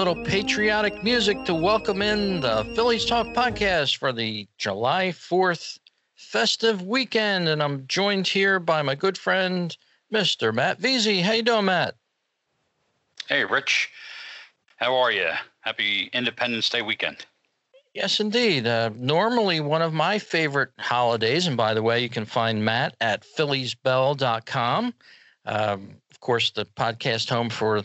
little patriotic music to welcome in the Phillies Talk podcast for the July 4th festive weekend. And I'm joined here by my good friend, Mr. Matt Veasey. How you doing, Matt? Hey, Rich. How are you? Happy Independence Day weekend. Yes, indeed. Uh, normally, one of my favorite holidays, and by the way, you can find Matt at philliesbell.com. Um, of course, the podcast home for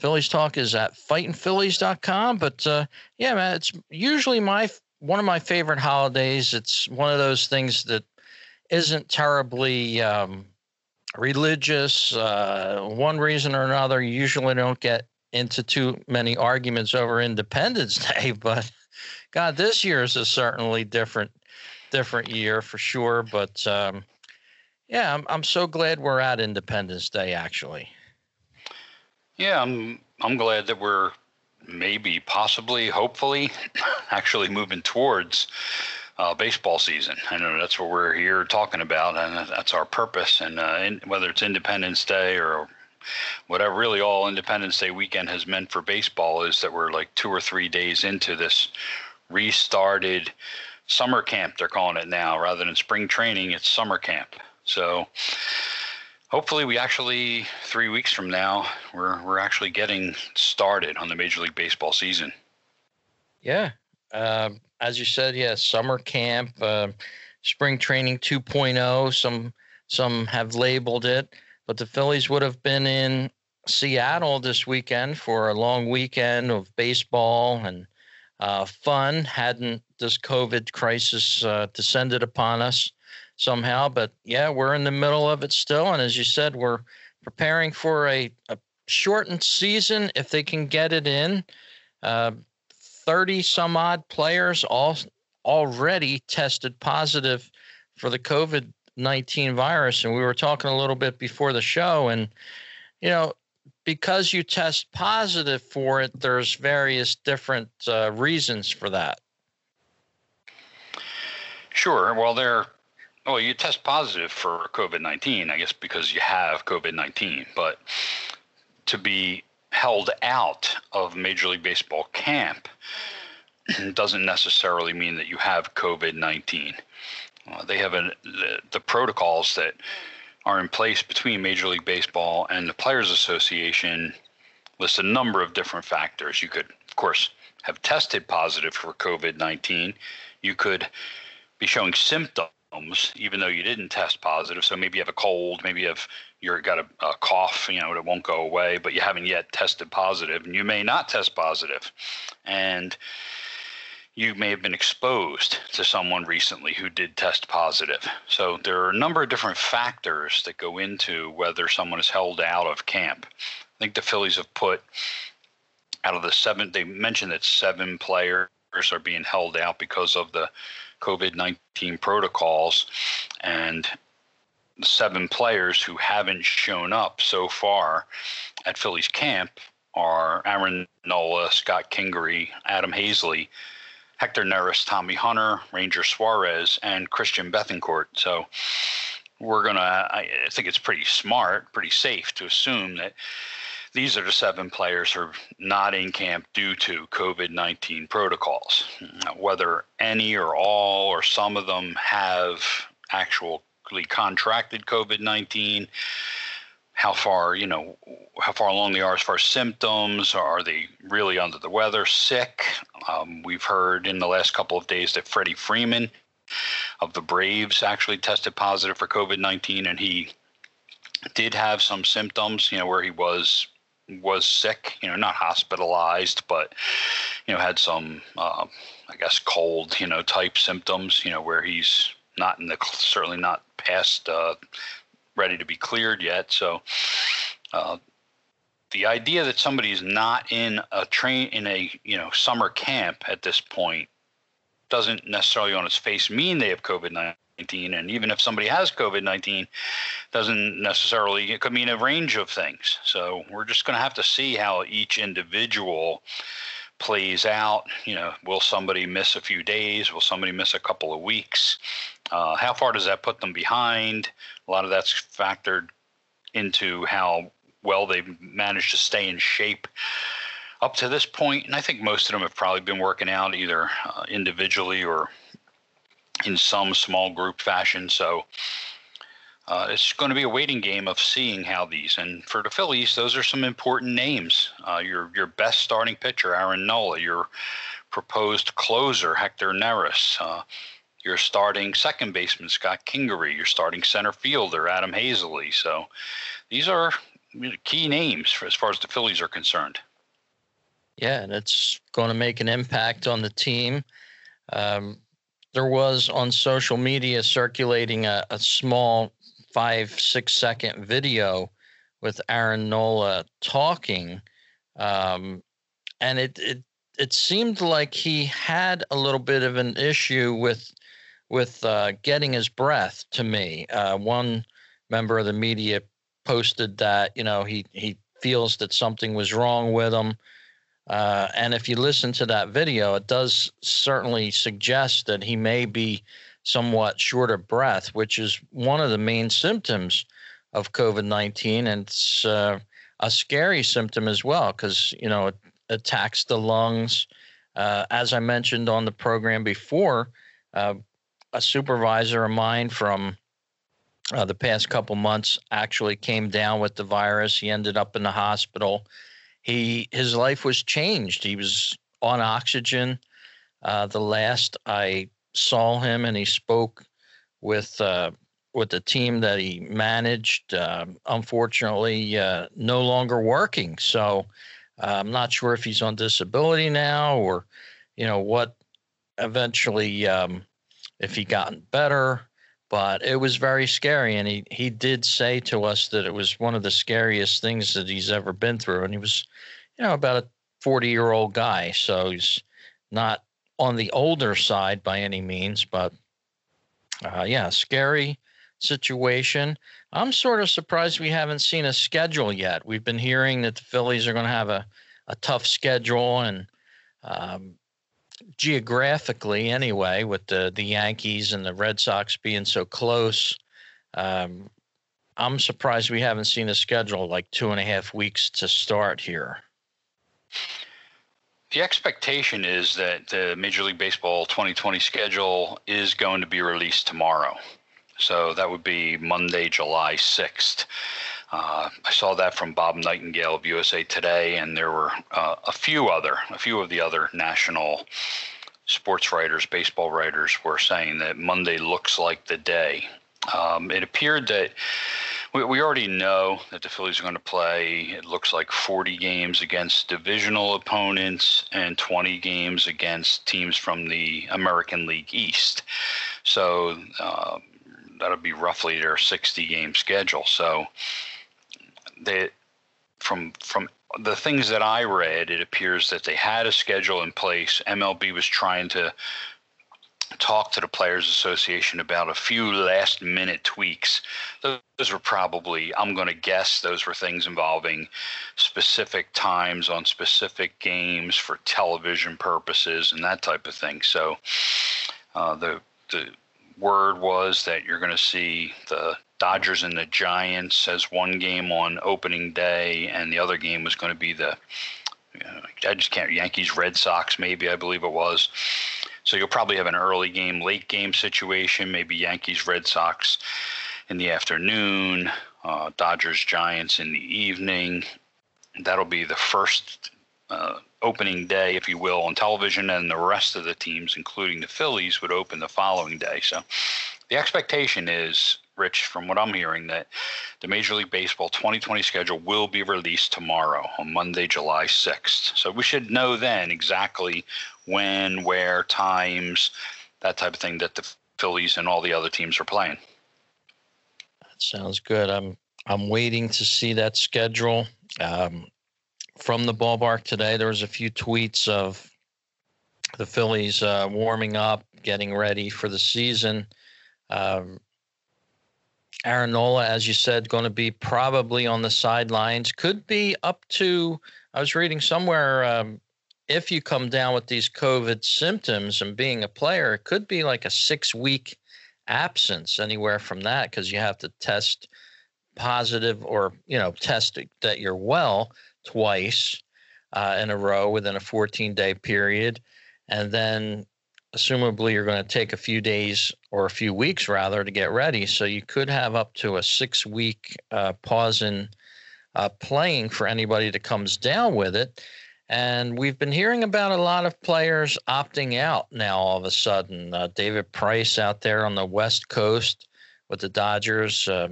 Phillies Talk is at fightinphillies.com. But uh, yeah, man, it's usually my one of my favorite holidays. It's one of those things that isn't terribly um, religious. Uh, one reason or another, you usually don't get into too many arguments over Independence Day. But God, this year is a certainly different different year for sure. But um, yeah, I'm I'm so glad we're at Independence Day actually. Yeah, I'm I'm glad that we're maybe, possibly, hopefully, actually moving towards uh, baseball season. I know that's what we're here talking about, and that's our purpose. And uh, in, whether it's Independence Day or whatever, really, all Independence Day weekend has meant for baseball is that we're like two or three days into this restarted summer camp. They're calling it now, rather than spring training. It's summer camp. So hopefully we actually three weeks from now we're we're actually getting started on the Major League Baseball season. Yeah, uh, as you said, yeah, summer camp, uh, spring training 2.0. Some some have labeled it, but the Phillies would have been in Seattle this weekend for a long weekend of baseball and uh, fun. Hadn't this COVID crisis uh, descended upon us? Somehow. But yeah, we're in the middle of it still. And as you said, we're preparing for a, a shortened season if they can get it in. Uh, 30 some odd players all already tested positive for the COVID 19 virus. And we were talking a little bit before the show. And, you know, because you test positive for it, there's various different uh, reasons for that. Sure. Well, there well, you test positive for COVID 19, I guess, because you have COVID 19. But to be held out of Major League Baseball camp doesn't necessarily mean that you have COVID 19. Uh, they have a, the, the protocols that are in place between Major League Baseball and the Players Association list a number of different factors. You could, of course, have tested positive for COVID 19. You could be showing symptoms even though you didn't test positive. So maybe you have a cold, maybe you have you're got a, a, cough, you know, it won't go away, but you haven't yet tested positive, and you may not test positive, and you may have been exposed to someone recently who did test positive. So there are a number of different factors that go into whether someone is held out of camp. I think the Phillies have put out of the seven, they mentioned that seven players are being held out because of the COVID 19 protocols. And seven players who haven't shown up so far at Philly's camp are Aaron Nola, Scott Kingery, Adam Haseley, Hector Neris, Tommy Hunter, Ranger Suarez, and Christian Bethancourt. So we're going to, I think it's pretty smart, pretty safe to assume that these are the seven players who are not in camp due to COVID 19 protocols. Whether any or all or some of them have actually contracted COVID 19, how far, you know, how far along they are as far as symptoms. Are they really under the weather, sick? Um, we've heard in the last couple of days that Freddie Freeman of the Braves actually tested positive for COVID 19 and he did have some symptoms, you know, where he was was sick, you know, not hospitalized, but you know, had some, uh, I guess, cold, you know, type symptoms, you know, where he's not in the certainly not past uh, ready to be cleared yet. So, uh, the idea that somebody's not in a train in a you know summer camp at this point doesn't necessarily on its face mean they have COVID nineteen. 19 and even if somebody has covid-19 doesn't necessarily it could mean a range of things. So we're just going to have to see how each individual plays out. You know will somebody miss a few days? Will somebody miss a couple of weeks? Uh, how far does that put them behind? A lot of that's factored into how well they've managed to stay in shape up to this point, and I think most of them have probably been working out either uh, individually or in some small group fashion. So uh, it's going to be a waiting game of seeing how these. And for the Phillies, those are some important names. Uh, your your best starting pitcher, Aaron Nola. Your proposed closer, Hector Neris. Uh, your starting second baseman, Scott Kingery. Your starting center fielder, Adam Haseley. So these are key names for, as far as the Phillies are concerned. Yeah, and it's going to make an impact on the team. Um, there was on social media circulating a, a small five, six second video with Aaron Nola talking. Um, and it, it it seemed like he had a little bit of an issue with with uh, getting his breath to me. Uh, one member of the media posted that you know he he feels that something was wrong with him. Uh, and if you listen to that video, it does certainly suggest that he may be somewhat short of breath, which is one of the main symptoms of COVID 19. And it's uh, a scary symptom as well because, you know, it attacks the lungs. Uh, as I mentioned on the program before, uh, a supervisor of mine from uh, the past couple months actually came down with the virus. He ended up in the hospital. He his life was changed. He was on oxygen. Uh, the last I saw him, and he spoke with uh, with the team that he managed. Uh, unfortunately, no longer working. So uh, I'm not sure if he's on disability now or you know what. Eventually, um, if he gotten better but it was very scary and he he did say to us that it was one of the scariest things that he's ever been through and he was you know about a 40 year old guy so he's not on the older side by any means but uh, yeah scary situation. I'm sort of surprised we haven't seen a schedule yet. We've been hearing that the phillies are going to have a, a tough schedule and um, geographically anyway, with the the Yankees and the Red Sox being so close, um, I'm surprised we haven't seen a schedule like two and a half weeks to start here. The expectation is that the Major League Baseball 2020 schedule is going to be released tomorrow. So that would be Monday, July 6th. Uh, I saw that from Bob Nightingale of USA Today, and there were uh, a few other, a few of the other national sports writers, baseball writers were saying that Monday looks like the day. Um, it appeared that we, we already know that the Phillies are going to play. It looks like 40 games against divisional opponents and 20 games against teams from the American League East. So uh, that'll be roughly their 60 game schedule. So they from from the things that I read, it appears that they had a schedule in place. MLB was trying to talk to the Players Association about a few last minute tweaks. Those were probably, I'm going to guess, those were things involving specific times on specific games for television purposes and that type of thing. So uh, the the word was that you're going to see the Dodgers and the Giants as one game on opening day, and the other game was going to be the I just can't Yankees Red Sox maybe I believe it was. So you'll probably have an early game, late game situation, maybe Yankees Red Sox in the afternoon, uh, Dodgers Giants in the evening. That'll be the first uh, opening day, if you will, on television, and the rest of the teams, including the Phillies, would open the following day. So the expectation is Rich, from what I'm hearing, that the Major League Baseball 2020 schedule will be released tomorrow on Monday, July 6th. So we should know then exactly when, where, times, that type of thing that the Phillies and all the other teams are playing. That sounds good. I'm I'm waiting to see that schedule. Um, from the ballpark today, there was a few tweets of the Phillies uh, warming up, getting ready for the season. Um, Aaron Nola, as you said, going to be probably on the sidelines. Could be up to, I was reading somewhere, um, if you come down with these COVID symptoms and being a player, it could be like a six week absence, anywhere from that, because you have to test positive or, you know, test that you're well twice. uh, in a row within a 14 day period. And then, assumably, you're going to take a few days or a few weeks rather to get ready. So you could have up to a six week uh, pause in uh, playing for anybody that comes down with it. And we've been hearing about a lot of players opting out now all of a sudden. Uh, David Price out there on the West Coast with the Dodgers, uh,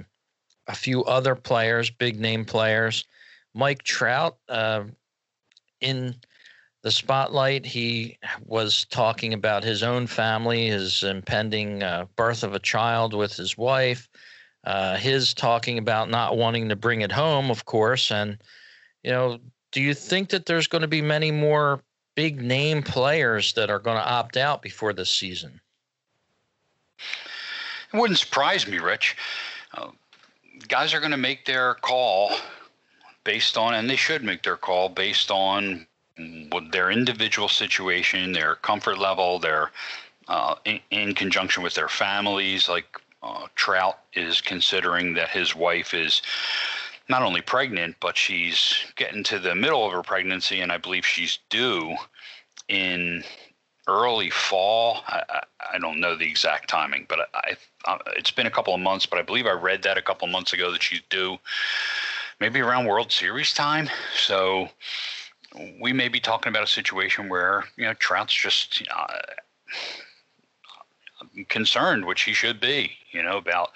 a few other players, big name players. Mike Trout uh, in the spotlight. He was talking about his own family, his impending uh, birth of a child with his wife, uh, his talking about not wanting to bring it home, of course. And, you know, do you think that there's going to be many more big name players that are going to opt out before this season? It wouldn't surprise me, Rich. Uh, guys are going to make their call based on, and they should make their call based on their individual situation, their comfort level, their uh, in, in, conjunction with their families. Like uh, Trout is considering that his wife is not only pregnant, but she's getting to the middle of her pregnancy, and I believe she's due in early fall. I, I, don't know the exact timing, but I, I, it's been a couple of months. But I believe I read that a couple of months ago that she's due, maybe around World Series time. So we may be talking about a situation where you know Trout's just. Uh, concerned, which he should be, you know, about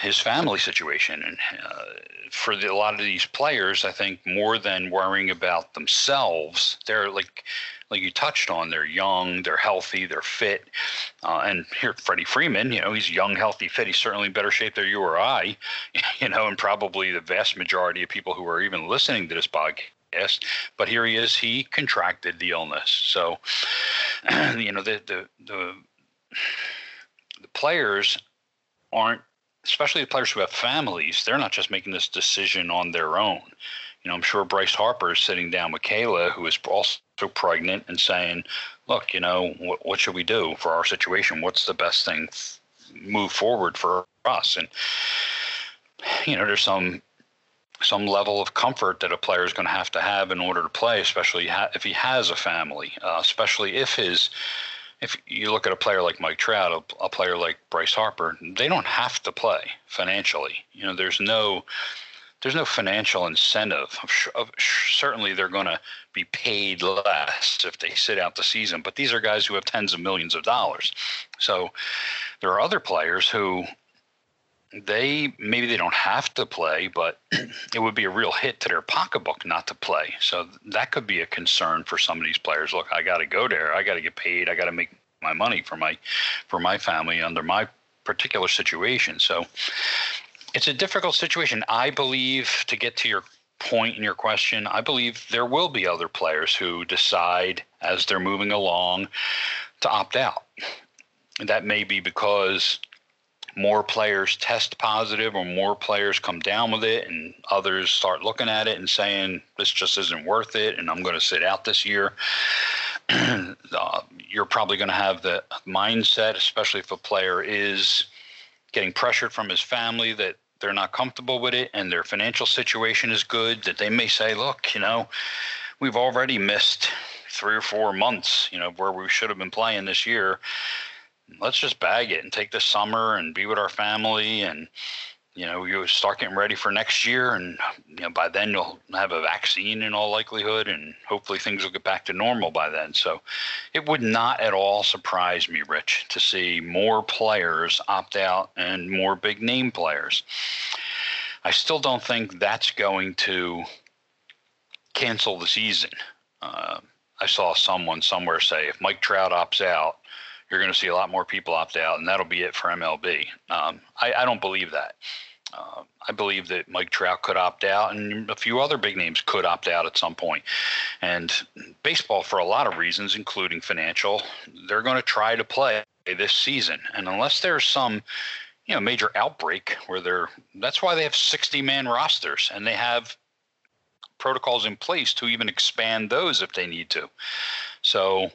his family situation. And uh, for the, a lot of these players, I think more than worrying about themselves, they're like, like you touched on, they're young, they're healthy, they're fit. Uh, and here, Freddie Freeman, you know, he's young, healthy, fit. He's certainly in better shape than you or I, you know, and probably the vast majority of people who are even listening to this podcast. Yes, but here he is, he contracted the illness. So, you know, the, the, the, the players aren't especially the players who have families, they're not just making this decision on their own. You know, I'm sure Bryce Harper is sitting down with Kayla, who is also pregnant, and saying, "Look, you know, what, what should we do for our situation? What's the best thing move forward for us?" And you know, there's some some level of comfort that a player is going to have to have in order to play, especially if he has a family, uh, especially if his if you look at a player like Mike Trout, a, a, player like Bryce Harper, they don't have to play financially. You know, there's no there's no financial incentive. Certainly, they're going to be paid less if they sit out the season. But these are guys who have tens of millions of dollars. So there are other players who they maybe they don't have to play, but it would be a real hit to their pocketbook not to play. So that could be a concern for some of these players. Look, I got to go there. I got to get paid. I got to make my money for my for my family under my particular situation. So it's a difficult situation. I believe to get to your point in your question, I believe there will be other players who decide as they're moving along to opt out. That may be because more players test positive or more players come down with it and others start looking at it and saying this just isn't worth it and i'm going to sit out this year uh, you're probably going to have the mindset especially if a player is getting pressured from his family that they're not comfortable with it and their financial situation is good that they may say look you know we've already missed three or four months you know where we should have been playing this year let's just bag it and take the summer and be with our family and you know you start getting ready for next year and you know by then you'll have a vaccine in all likelihood and hopefully things will get back to normal by then. So it would not at all surprise me rich to see more players opt out and more big name players. I still don't think that's going to cancel the season. Uh, i saw someone somewhere say if mike trout opts out you're going to see a lot more people opt out, and that'll be it for MLB. Um, I, I, don't believe that. Uh, I believe that Mike Trout could opt out, and a few other big names could opt out at some point. And baseball, for a lot of reasons, including financial, they're going to try to play this season. And unless there's some you know major outbreak where they're that's why they have 60 man rosters and they have protocols in place to even expand those if they need to so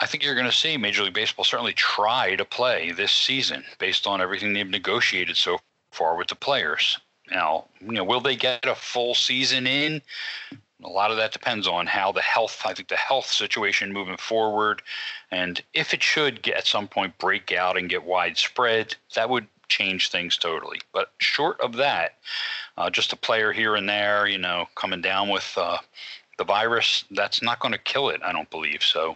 I think you're going to see Major League Baseball certainly try to play this season based on everything they've negotiated so far with the players. Now, you know, will they get a full season in? A lot of that depends on how the health, I think the health situation moving forward, and if it should get at some point break out and get widespread, that would change things totally. But short of that, uh, just a player here and there, you know, coming down with uh, the virus, that's not going to kill it, I don't believe. So,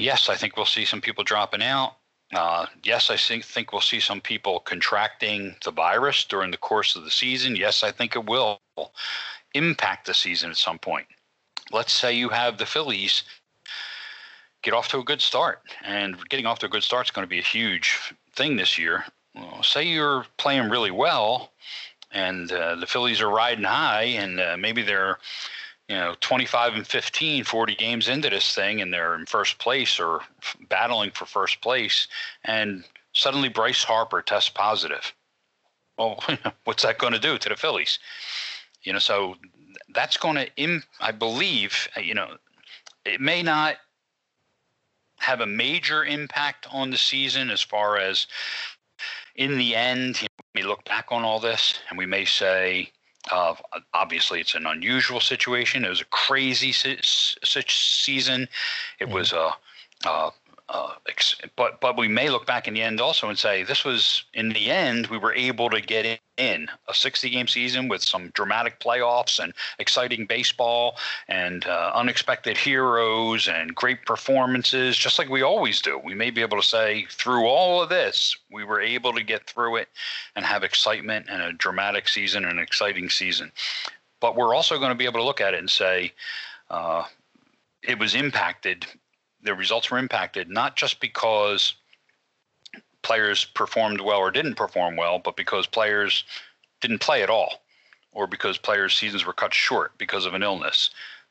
yes, I think we'll see some people dropping out. Uh, yes, I think, we'll see some people contracting the virus during the course of the season. Yes, I think it will impact the season at some point. Let's say you have the Phillies get off to a good start, and getting off to a good start is going to be a huge thing this year. Well, say you're playing really well, and uh, the Phillies are riding high, and uh, maybe they're you know 25 and 15 40 games into this thing and they're in first place or battling for first place and suddenly bryce harper tests positive. Well what's that going to do to the phillies? You know, so that's going to, Im- I believe, uh, you know, it may not have a major impact on the season as far as in the end, you know, we look back on all this and we may say, uh, obviously, it's an unusual situation. It was a crazy such season. It mm-hmm. was a, a uh, but but we may look back in the end also and say this was in the end we were able to get in a 60 game season with some dramatic playoffs and exciting baseball and uh, unexpected heroes and great performances just like we always do. We may be able to say through all of this we were able to get through it and have excitement and a dramatic season and an exciting season. But we're also going to be able to look at it and say uh, it was impacted the results were impacted not just because players performed well or didn't perform well, but because players didn't play at all, or because players' seasons were cut short because of an illness.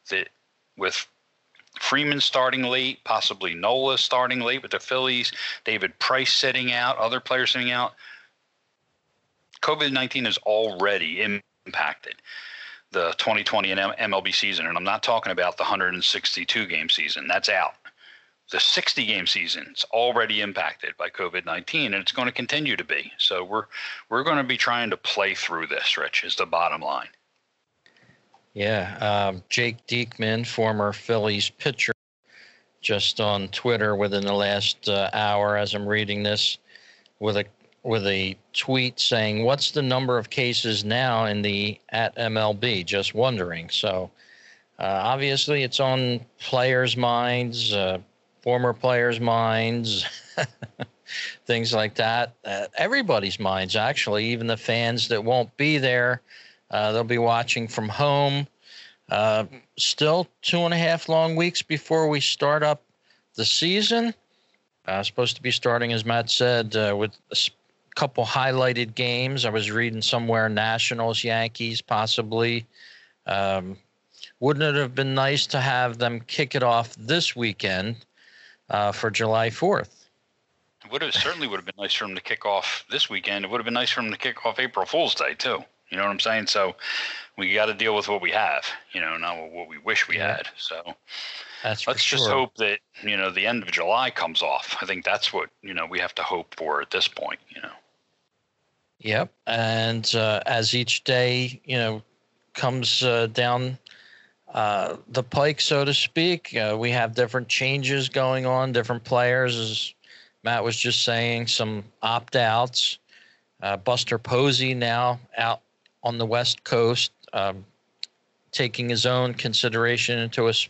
That with Freeman starting late, possibly Nola starting late with the Phillies, David Price sitting out, other players sitting out. COVID 19 has already impacted the 2020 MLB season. And I'm not talking about the 162 game season, that's out the 60 game season is already impacted by COVID 19 and it's going to continue to be. So we're we're going to be trying to play through this, Rich, is the bottom line. Yeah. Um, Jake Diekman, former Phillies pitcher, just on Twitter within the last uh, hour as I'm reading this with a with a tweet saying, "What's the number of cases now in the at MLB?" Just wondering. So, uh, obviously, it's on players' minds. Uh, former players' minds, things like that. Uh, everybody's minds, actually, even the fans that won't be there. Uh, they'll be watching from home. Uh, still two and a half long weeks before we start up the season. Uh, supposed to be starting, as Matt said, uh, with a couple highlighted games. I was reading somewhere Nationals, Yankees, possibly. Um, wouldn't it have been nice to have them kick it off this weekend? Uh, for July 4th. It would have certainly would have been nice for him to kick off this weekend. It would have been nice for him to kick off April Fool's Day too. You know what I'm saying? So we got to deal with what we have, you know, not what we wish we yeah. had. So that's let's just sure. hope that you know the end of July comes off. I think that's what you know we have to hope for at this point. You know. Yep, and uh, as each day you know comes uh, down uh, the pike, so to speak. Uh, we have different changes going on, different players, as Matt was just saying, some opt outs. Uh, Buster Posey now out on the West Coast, um, taking his own consideration into his,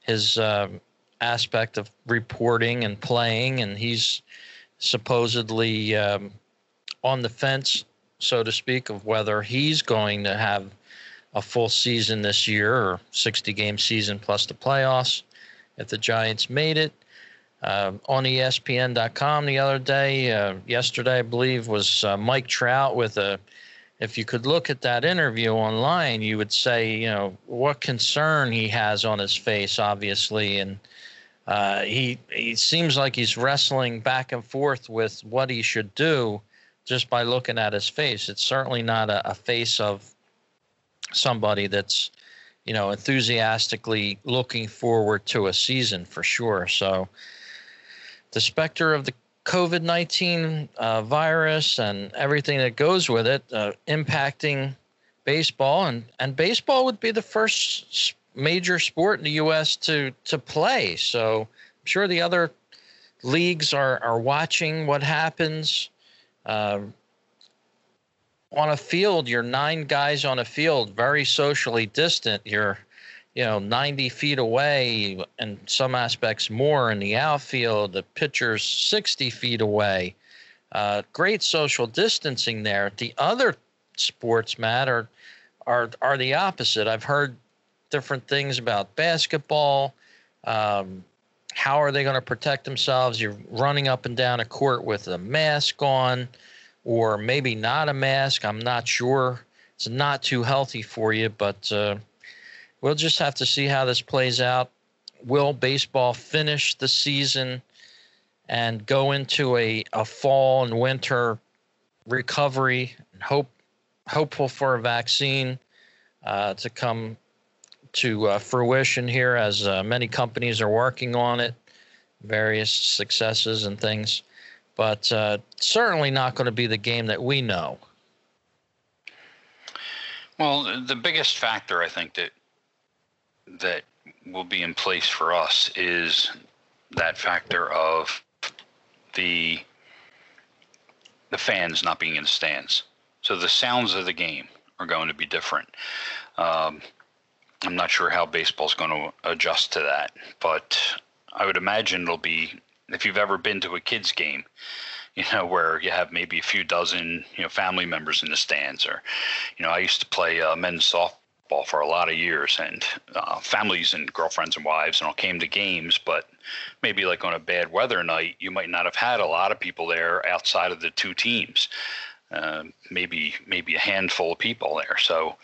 his um, aspect of reporting and playing, and he's supposedly um, on the fence, so to speak, of whether he's going to have a full season this year or 60 game season plus the playoffs if the Giants made it. Uh, on ESPN.com the other day, uh, yesterday, I believe, was uh, Mike Trout with a. If you could look at that interview online, you would say, you know, what concern he has on his face, obviously, and uh, he he seems like he's wrestling back and forth with what he should do just by looking at his face. It's certainly not a, a face of somebody that's you know enthusiastically looking forward to a season for sure. So the specter of the COVID 19 uh, virus and everything that goes with it uh, impacting baseball, and and baseball would be the first major sport in the U.S. to to play. So I'm sure the other leagues are are watching what happens. Uh, on a field, you're nine guys on a field, very socially distant. You're, you know, 90 feet away, and some aspects more in the outfield. The pitcher's 60 feet away. Uh, great social distancing there. The other sports, Matt, are are are the opposite. I've heard different things about basketball. Um, how are they going to protect themselves? You're running up and down a court with a mask on, or maybe not a mask. I'm not sure. It's not too healthy for you, but uh, we'll just have to see how this plays out. Will baseball finish the season and go into a, a fall and winter recovery and hope hopeful for a vaccine uh, to come to uh, fruition here as uh, many companies are working on it, various successes and things, but uh, certainly not going to be the game that we know. Well, the biggest factor I think that that will be in place for us is that factor of the the fans not being in the stands. So the sounds of the game are going to be different. Um, I'm not sure how baseball's going to adjust to that, but I would imagine it'll be if you've ever been to a kids game, you know, where you have maybe a few dozen, you know, family members in the stands, or, you know, I used to play uh, men's softball for a lot of years, and uh, families and girlfriends and wives and all came to games, but maybe like on a bad weather night, you might not have had a lot of people there outside of the two teams. Uh, maybe maybe a handful of people there. So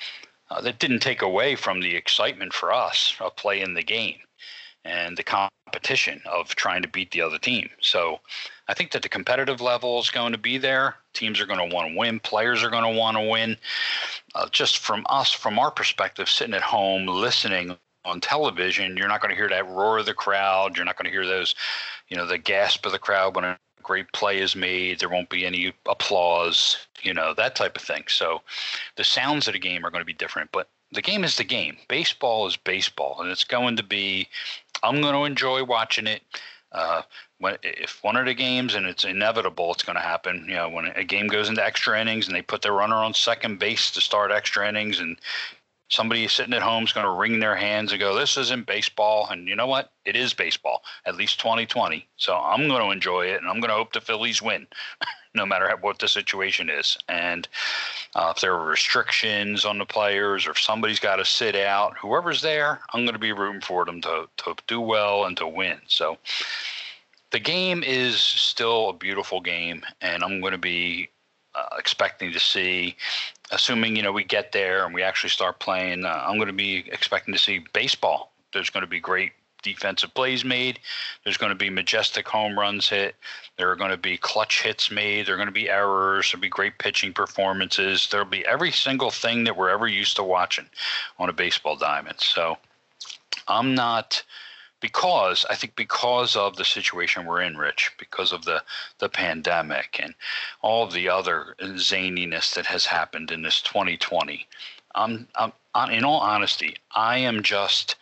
uh, that didn't take away from the excitement for us of playing the game and the competition of trying to beat the other team. So I think that the competitive level is going to be there. Teams are going to want to win. Players are going to want to win. Uh, just from us, from our perspective, sitting at home listening on television, you're not going to hear that roar of the crowd. You're not going to hear those, you know, the gasp of the crowd when a great play is made. There won't be any applause, you know, that type of thing. So the sounds of the game are going to be different, but the game is the game. Baseball is baseball, and it's going to be. I'm going to enjoy watching it. Uh, when if one of the games and it's inevitable, it's going to happen. You know, when a game goes into extra innings and they put their runner on second base to start extra innings, and somebody sitting at home is going to wring their hands and go, "This isn't baseball." And you know what? It is baseball. At least 2020. So I'm going to enjoy it, and I'm going to hope the Phillies win, no matter what the situation is. And uh, if there are restrictions on the players, or if somebody's got to sit out, whoever's there, I'm going to be rooting for them to to do well and to win. So. The game is still a beautiful game, and I'm going to be uh, expecting to see, assuming you know we get there and we actually start playing. Uh, I'm going to be expecting to see baseball. There's going to be great defensive plays made. There's going to be majestic home runs hit. There are going to be clutch hits made. There are going to be errors. There'll be great pitching performances. There'll be every single thing that we're ever used to watching on a baseball diamond. So I'm not because I think because of the situation we're in, Rich, because of the the pandemic and all the other zaniness that has happened in this 2020. I'm, I'm in all honesty, I am just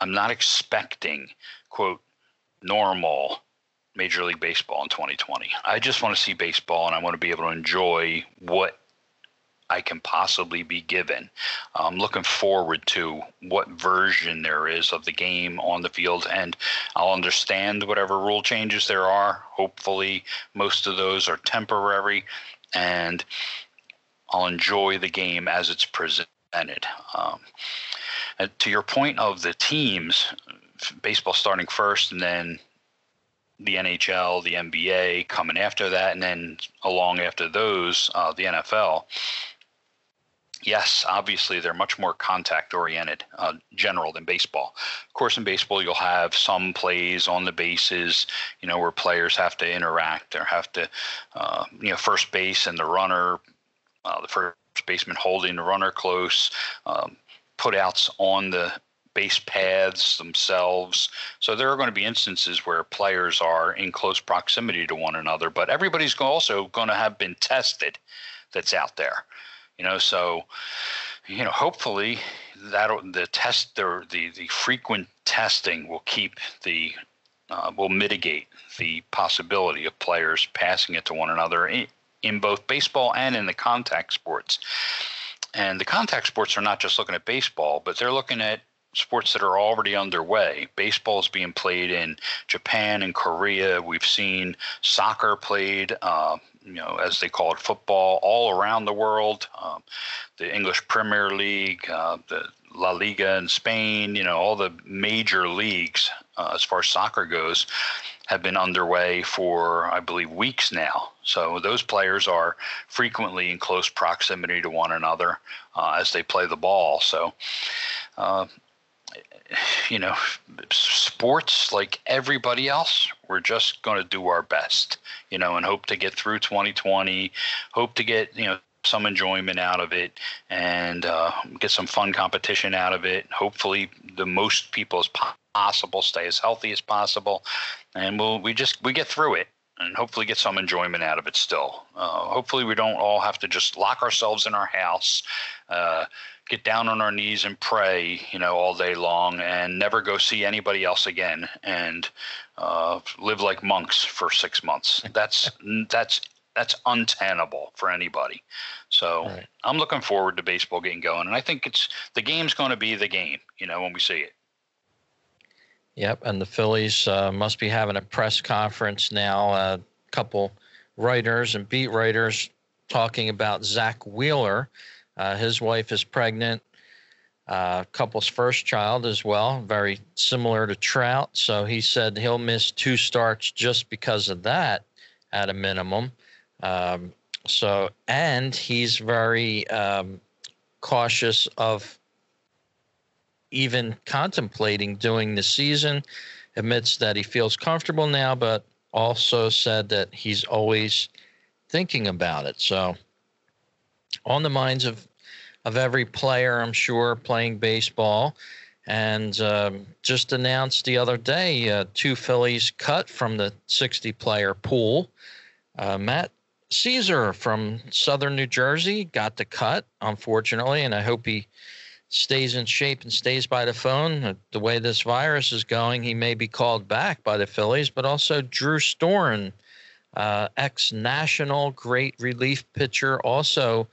I'm not expecting quote normal Major League Baseball in 2020. I just want to see baseball and I want to be able to enjoy what I can possibly be given. I'm looking forward to what version there is of the game on the field, and I'll understand whatever rule changes there are. Hopefully, most of those are temporary, and I'll enjoy the game as it's presented. Um, to your point of the teams, baseball starting first, and then the NHL, the NBA coming after that, and then along after those, uh, the NFL yes, obviously they're much more contact oriented, uh, general than baseball. Of course, in baseball you'll have some plays on the bases, you know, where players have to interact or have to, uh, you know, first base and the runner, uh, the first baseman holding the runner close, um, putouts on the base paths themselves. So there are going to be instances where players are in close proximity to one another, but everybody's also going to have been tested that's out there you know so you know, hopefully that the test or the the frequent testing will keep the uh, will mitigate the possibility of players passing it to one another in, in both baseball and in the contact sports. And the contact sports are not just looking at baseball, but they're looking at sports that are already underway. Baseball is being played in Japan and Korea. We've seen soccer played, uh, you know, as they call it, football, all around the world. Um, the English Premier League, uh, the La Liga in Spain, you know, all the major leagues uh, as far as soccer goes have been underway for, I believe, weeks now. So those players are frequently in close proximity to one another uh, as they play the ball. So, uh, you know, sports like everybody else, we're just going to do our best, you know, and hope to get through 2020, hope to get, you know, some enjoyment out of it and uh, get some fun competition out of it. Hopefully, the most people as possible stay as healthy as possible, and we'll we just we get through it and hopefully get some enjoyment out of it still. Uh, hopefully, we don't all have to just lock ourselves in our house, uh, get down on our knees and pray, you know, all day long, and never go see anybody else again, and uh, live like monks for six months. That's that's that's untenable for anybody. So right. I'm looking forward to baseball getting going, and I think it's the game's going to be the game. You know, when we see it. Yep, and the Phillies uh, must be having a press conference now. A uh, couple writers and beat writers talking about Zack Wheeler. Uh, his wife is pregnant. Uh, couple's first child as well, very similar to Trout. So he said he'll miss two starts just because of that, at a minimum. Um, so, and he's very um, cautious of even contemplating doing the season. Admits that he feels comfortable now, but also said that he's always thinking about it. So, on the minds of of every player, I'm sure, playing baseball. And um, just announced the other day, uh, two Phillies cut from the 60 player pool. Uh, Matt Szczur from Southern New Jersey got the cut, unfortunately, and I hope he stays in shape and stays by the phone. The way this virus is going, he may be called back by the Phillies, but also Drew Storen, uh, ex national great relief pitcher, also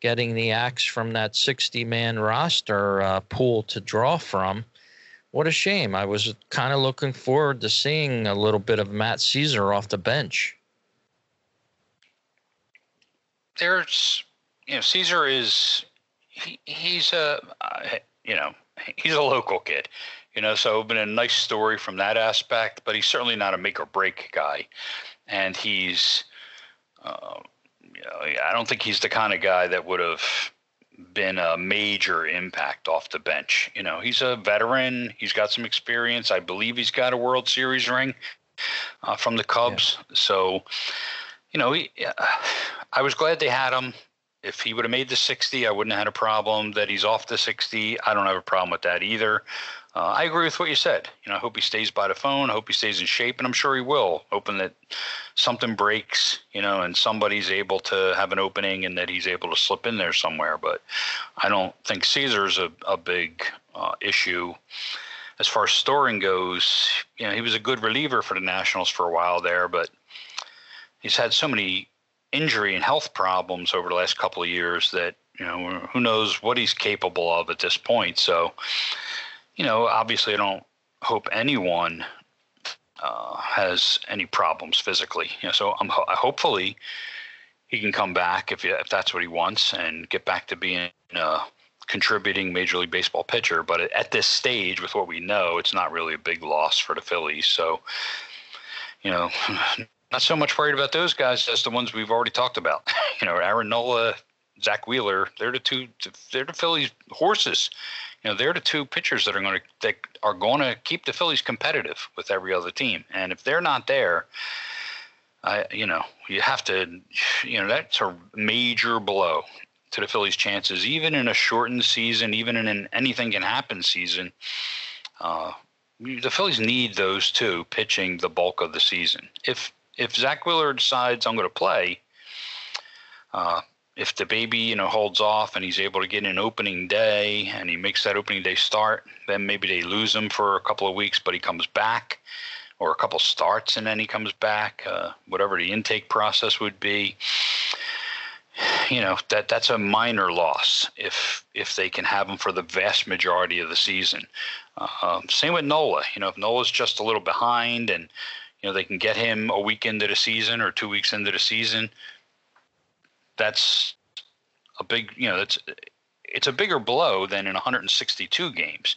getting the axe from that 60 man roster uh, pool to draw from. What a shame. I was kind of looking forward to seeing a little bit of Matt Szczur off the bench there's you know Szczur is he, he's a you know he's a local kid you know so been a nice story from that aspect but he's certainly not a make or break guy and he's uh, you know, I don't think he's the kind of guy that would have been a major impact off the bench. You know, he's a veteran. He's got some experience. I believe he's got a World Series ring uh, from the Cubs. Yeah. So, you know, he, uh, I was glad they had him. If he would have made the 60, I wouldn't have had a problem. That he's off the 60, I don't have a problem with that either. Uh, I agree with what you said. You know, I hope he stays by the phone. I hope he stays in shape, and I'm sure he will. Hoping that something breaks, you know, and somebody's able to have an opening and that he's able to slip in there somewhere. But I don't think Szczur's a, a big uh, issue. As far as Storen goes, you know, he was a good reliever for the Nationals for a while there, but he's had so many injury and health problems over the last couple of years that you know who knows what he's capable of at this point. So, you know, obviously, I don't hope anyone uh, has any problems physically. You know, so I'm ho- hopefully he can come back if if that's what he wants and get back to being a contributing Major League Baseball pitcher. But at this stage, with what we know, it's not really a big loss for the Phillies. So, you know, not so much worried about those guys as the ones we've already talked about. you know, Aaron Nola, Zack Wheeler, they're the two. They're the Phillies horses. You know, they're the two pitchers that are going to that are going to keep the Phillies competitive with every other team. And if they're not there, I you know you have to you know that's a major blow to the Phillies' chances, even in a shortened season, even in an anything can happen season. Uh, the Phillies need those two pitching the bulk of the season. If if Zack Wheeler decides I'm going to play, uh, if the baby you know holds off and he's able to get an opening day and he makes that opening day start, then maybe they lose him for a couple of weeks, but he comes back, or a couple starts and then he comes back. Uh, whatever the intake process would be, you know that that's a minor loss if if they can have him for the vast majority of the season. Uh, same with Nola. You know if Nola's just a little behind and you know they can get him a week into the season or two weeks into the season that's a big, you know, it's it's a bigger blow than in 162 games,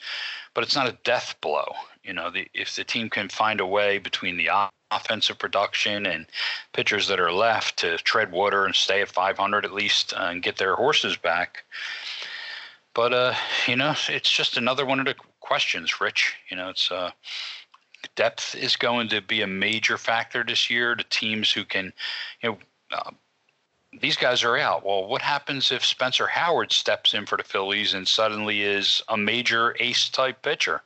but it's not a death blow. You know, the, if the team can find a way between the offensive production and pitchers that are left to tread water and stay at 500 at least uh, and get their horses back. But uh, you know, it's just another one of the questions, Rich. You know, it's uh, depth is going to be a major factor this year. The teams who can, you know. Uh, these guys are out. Well, what happens if Spencer Howard steps in for the Phillies and suddenly is a major ace type pitcher?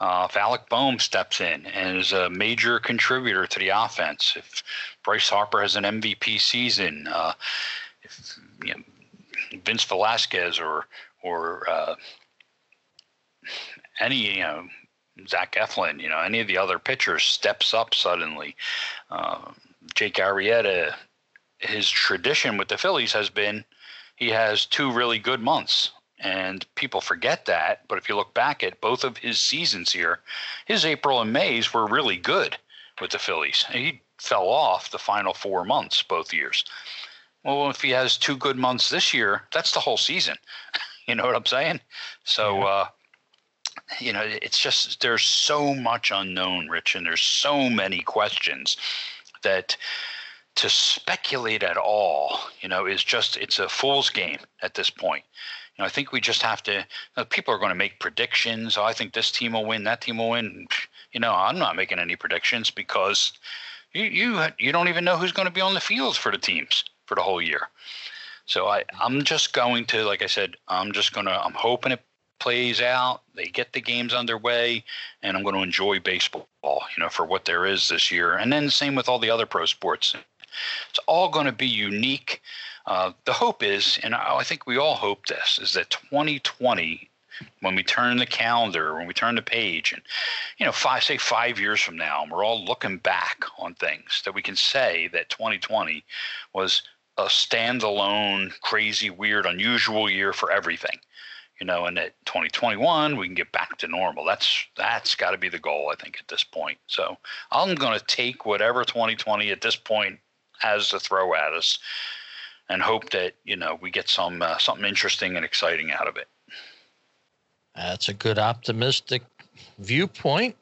Uh, if Alec Bohm steps in and is a major contributor to the offense, if Bryce Harper has an MVP season, uh, if you know, Vince Velasquez or or uh, any you know Zach Eflin, you know any of the other pitchers steps up suddenly, uh, Jake Arrieta his tradition with the Phillies has been he has two really good months. And people forget that. But if you look back at both of his seasons here, his April and May's were really good with the Phillies. He fell off the final four months both years. Well, if he has two good months this year, that's the whole season. you know what I'm saying? So, yeah. uh, you know, it's just there's so much unknown, Rich, and there's so many questions that to speculate at all, you know, is just it's a fool's game at this point. You know, I think we just have to. You know, people are going to make predictions. Oh, I think this team will win, that team will win. You know, I'm not making any predictions because you you you don't even know who's going to be on the field for the teams for the whole year. So I I'm just going to, like I said, I'm just gonna I'm hoping it plays out. They get the games underway, and I'm going to enjoy baseball, you know, for what there is this year. And then same with all the other pro sports. It's all going to be unique. Uh, the hope is, and I think we all hope this, is that 2020 when we turn the calendar, when we turn the page, and you know, five say five years from now, and we're all looking back on things that we can say that 2020 was a standalone, crazy, weird, unusual year for everything. You know, and at 2021 we can get back to normal. That's that's got to be the goal, I think, at this point. So I'm going to take whatever 2020 at this point has to throw at us, and hope that you know we get some uh, something interesting and exciting out of it. That's a good optimistic viewpoint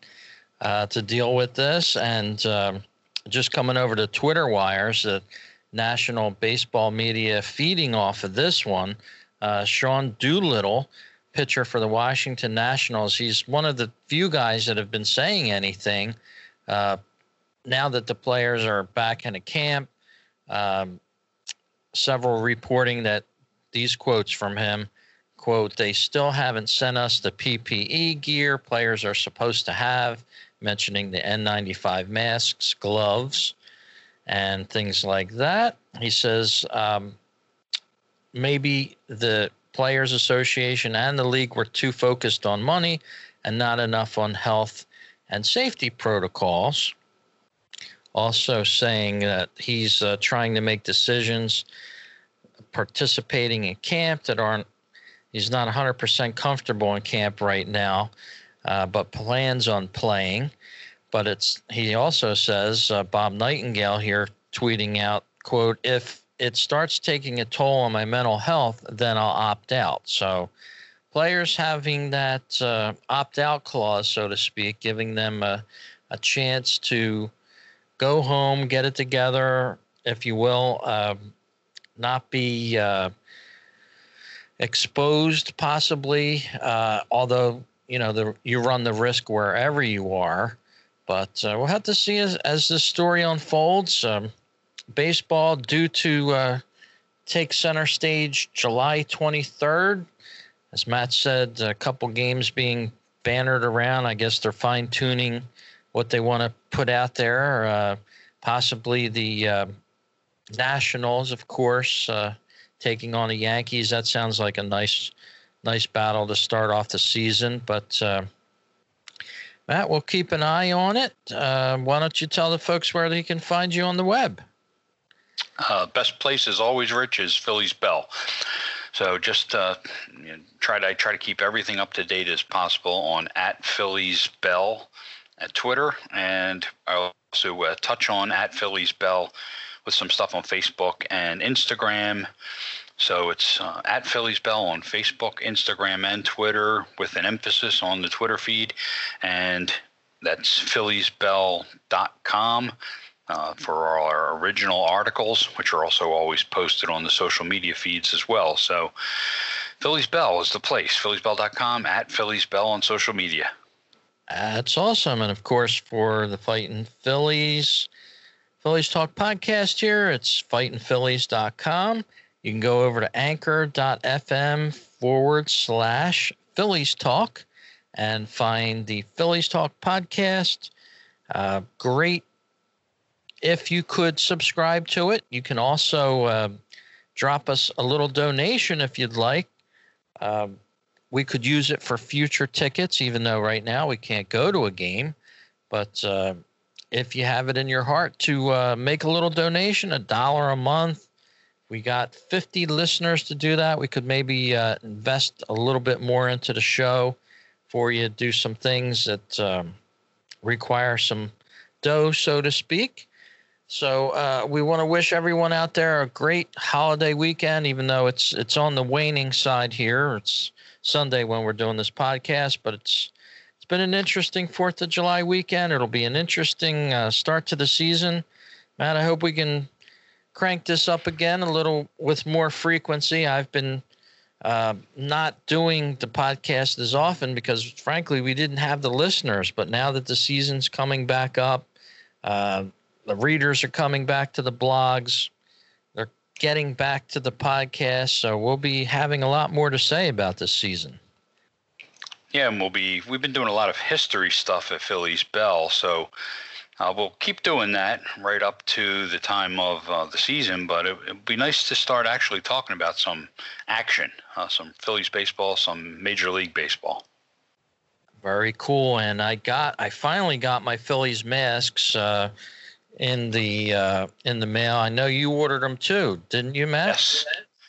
uh, to deal with this, and um, just coming over to Twitter wires, the national baseball media feeding off of this one. Uh, Sean Doolittle, pitcher for the Washington Nationals, he's one of the few guys that have been saying anything. Uh, now that the players are back in a camp, um, several reporting that these quotes from him quote they still haven't sent us the ppe gear players are supposed to have mentioning the n95 masks gloves and things like that. He says um, maybe the players association and the league were too focused on money and not enough on health and safety protocols also saying that he's uh, trying to make decisions participating in camp that aren't he's not 100% comfortable in camp right now uh, but plans on playing. But it's he also says uh, bob nightingale here tweeting out quote if it starts taking a toll on my mental health then i'll opt out. So players having that uh, opt out clause so to speak giving them a, a chance to go home, get it together, if you will, uh, not be uh, exposed possibly, uh, although you know the, you run the risk wherever you are. But uh, we'll have to see as, as the story unfolds. Um, baseball due to uh, take center stage July 23rd. As Matt said, a couple games being bannered around. I guess they're fine tuning what they want to put out there. Uh, possibly the uh, Nationals, of course, uh, taking on the Yankees. That sounds like a nice, nice battle to start off the season. But uh, Matt, we'll keep an eye on it. Uh, why don't you tell the folks where they can find you on the web? Uh, best place is always rich is Phillies Bell. So just uh, you know, try to I try to keep everything up to date as possible on at Phillies Bell at Twitter, and I'll also uh, touch on at Phillies Bell with some stuff on Facebook and Instagram. So it's uh, at Phillies Bell on Facebook, Instagram, and Twitter, with an emphasis on the Twitter feed, and that's philliesbell.com uh, for our original articles, which are also always posted on the social media feeds as well. So, Phillies Bell is the place. PhilliesBell.com at Phillies Bell on social media. That's awesome. And of course, for the Fighting Phillies, Phillies Talk podcast here, it's fightinphillies.com. You can go over to anchor.fm forward slash Phillies Talk and find the Phillies Talk podcast. Uh, great if you could subscribe to it, you can also uh, drop us a little donation if you'd like. Um, we could use it for future tickets, even though right now we can't go to a game. But uh, if you have it in your heart to uh, make a little donation, a dollar a month, we got 50 listeners to do that. We could maybe uh, invest a little bit more into the show for you, do some things that um, require some dough, so to speak. So uh, we want to wish everyone out there a great holiday weekend, even though it's it's on the waning side here. It's Sunday when we're doing this podcast, but it's it's been an interesting Fourth of July weekend. It'll be an interesting uh, start to the season. Matt, I hope we can crank this up again a little with more frequency. I've been uh, not doing the podcast as often because, frankly, we didn't have the listeners. But now that the season's coming back up, uh, the readers are coming back to the blogs. Getting back to the podcast. So we'll be having a lot more to say about this season. Yeah, and we'll be we've been doing a lot of history stuff at Phillies Bell, so uh, we'll keep doing that right up to the time of uh, the season. But it, would be nice to start actually talking about some action, uh, some Phillies baseball, some Major League Baseball. Very cool, and I got I finally got my Phillies masks. In the uh, in the mail. I know you ordered them too, didn't you, Matt? Yes.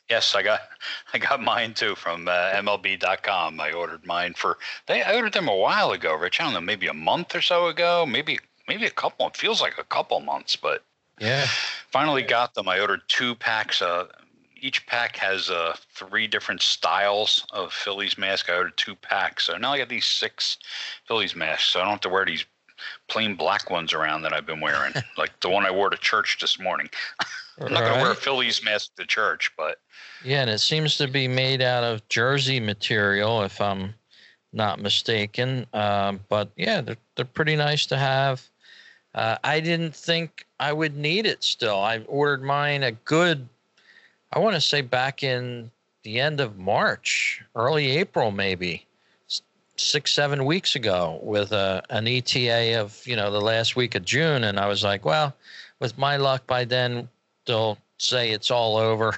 Yes, I got I got mine too from uh, MLB.com. I ordered mine for they I ordered them a while ago, Rich. I don't know, maybe a month or so ago, maybe maybe a couple. It feels like a couple months, but yeah, finally got them. I ordered two packs. Uh, each pack has uh, three different styles of Phillies mask. I ordered two packs, so now I got these six Phillies masks. So I don't have to wear these plain black ones around that I've been wearing, like the one I wore to church this morning. I'm not right. going to wear a Phillies mask to church, but yeah, and it seems to be made out of jersey material, if I'm not mistaken. Um, but yeah, they're they're pretty nice to have. Uh, I didn't think I would need it. Still, I ordered mine a good, I want to say back in the end of March, early April, maybe six seven weeks ago with uh, a, an ETA of you know the last week of June, and I was like, well, with my luck by then they'll say it's all over,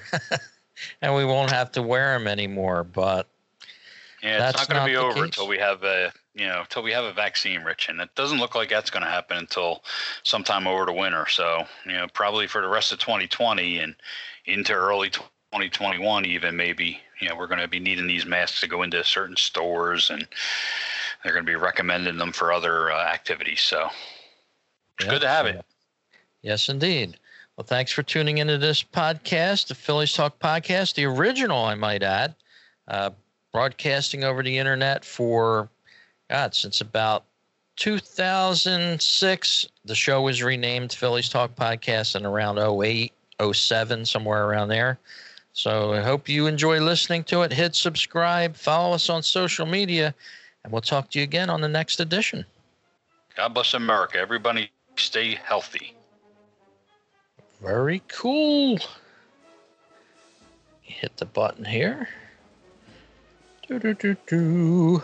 and we won't have to wear them anymore. But yeah, it's not going to be over until we have a you know until we have a vaccine, Rich, and it doesn't look like that's going to happen until sometime over the winter. So you know probably for the rest of 2020 and into early 2021 even maybe you know we're going to be needing these masks to go into certain stores and they're going to be recommending them for other uh, activities so. It's yeah, good to have it. Yes indeed. Well thanks for tuning into this podcast the phillies talk podcast the original i might add uh, broadcasting over the internet for god since about 2006 the show was renamed phillies talk podcast and around 08 07 somewhere around there so I hope you enjoy listening to it. Hit subscribe, follow us on social media, and we'll talk to you again on the next edition. God bless America. Everybody stay healthy. Very cool. Hit the button here. Do do do do.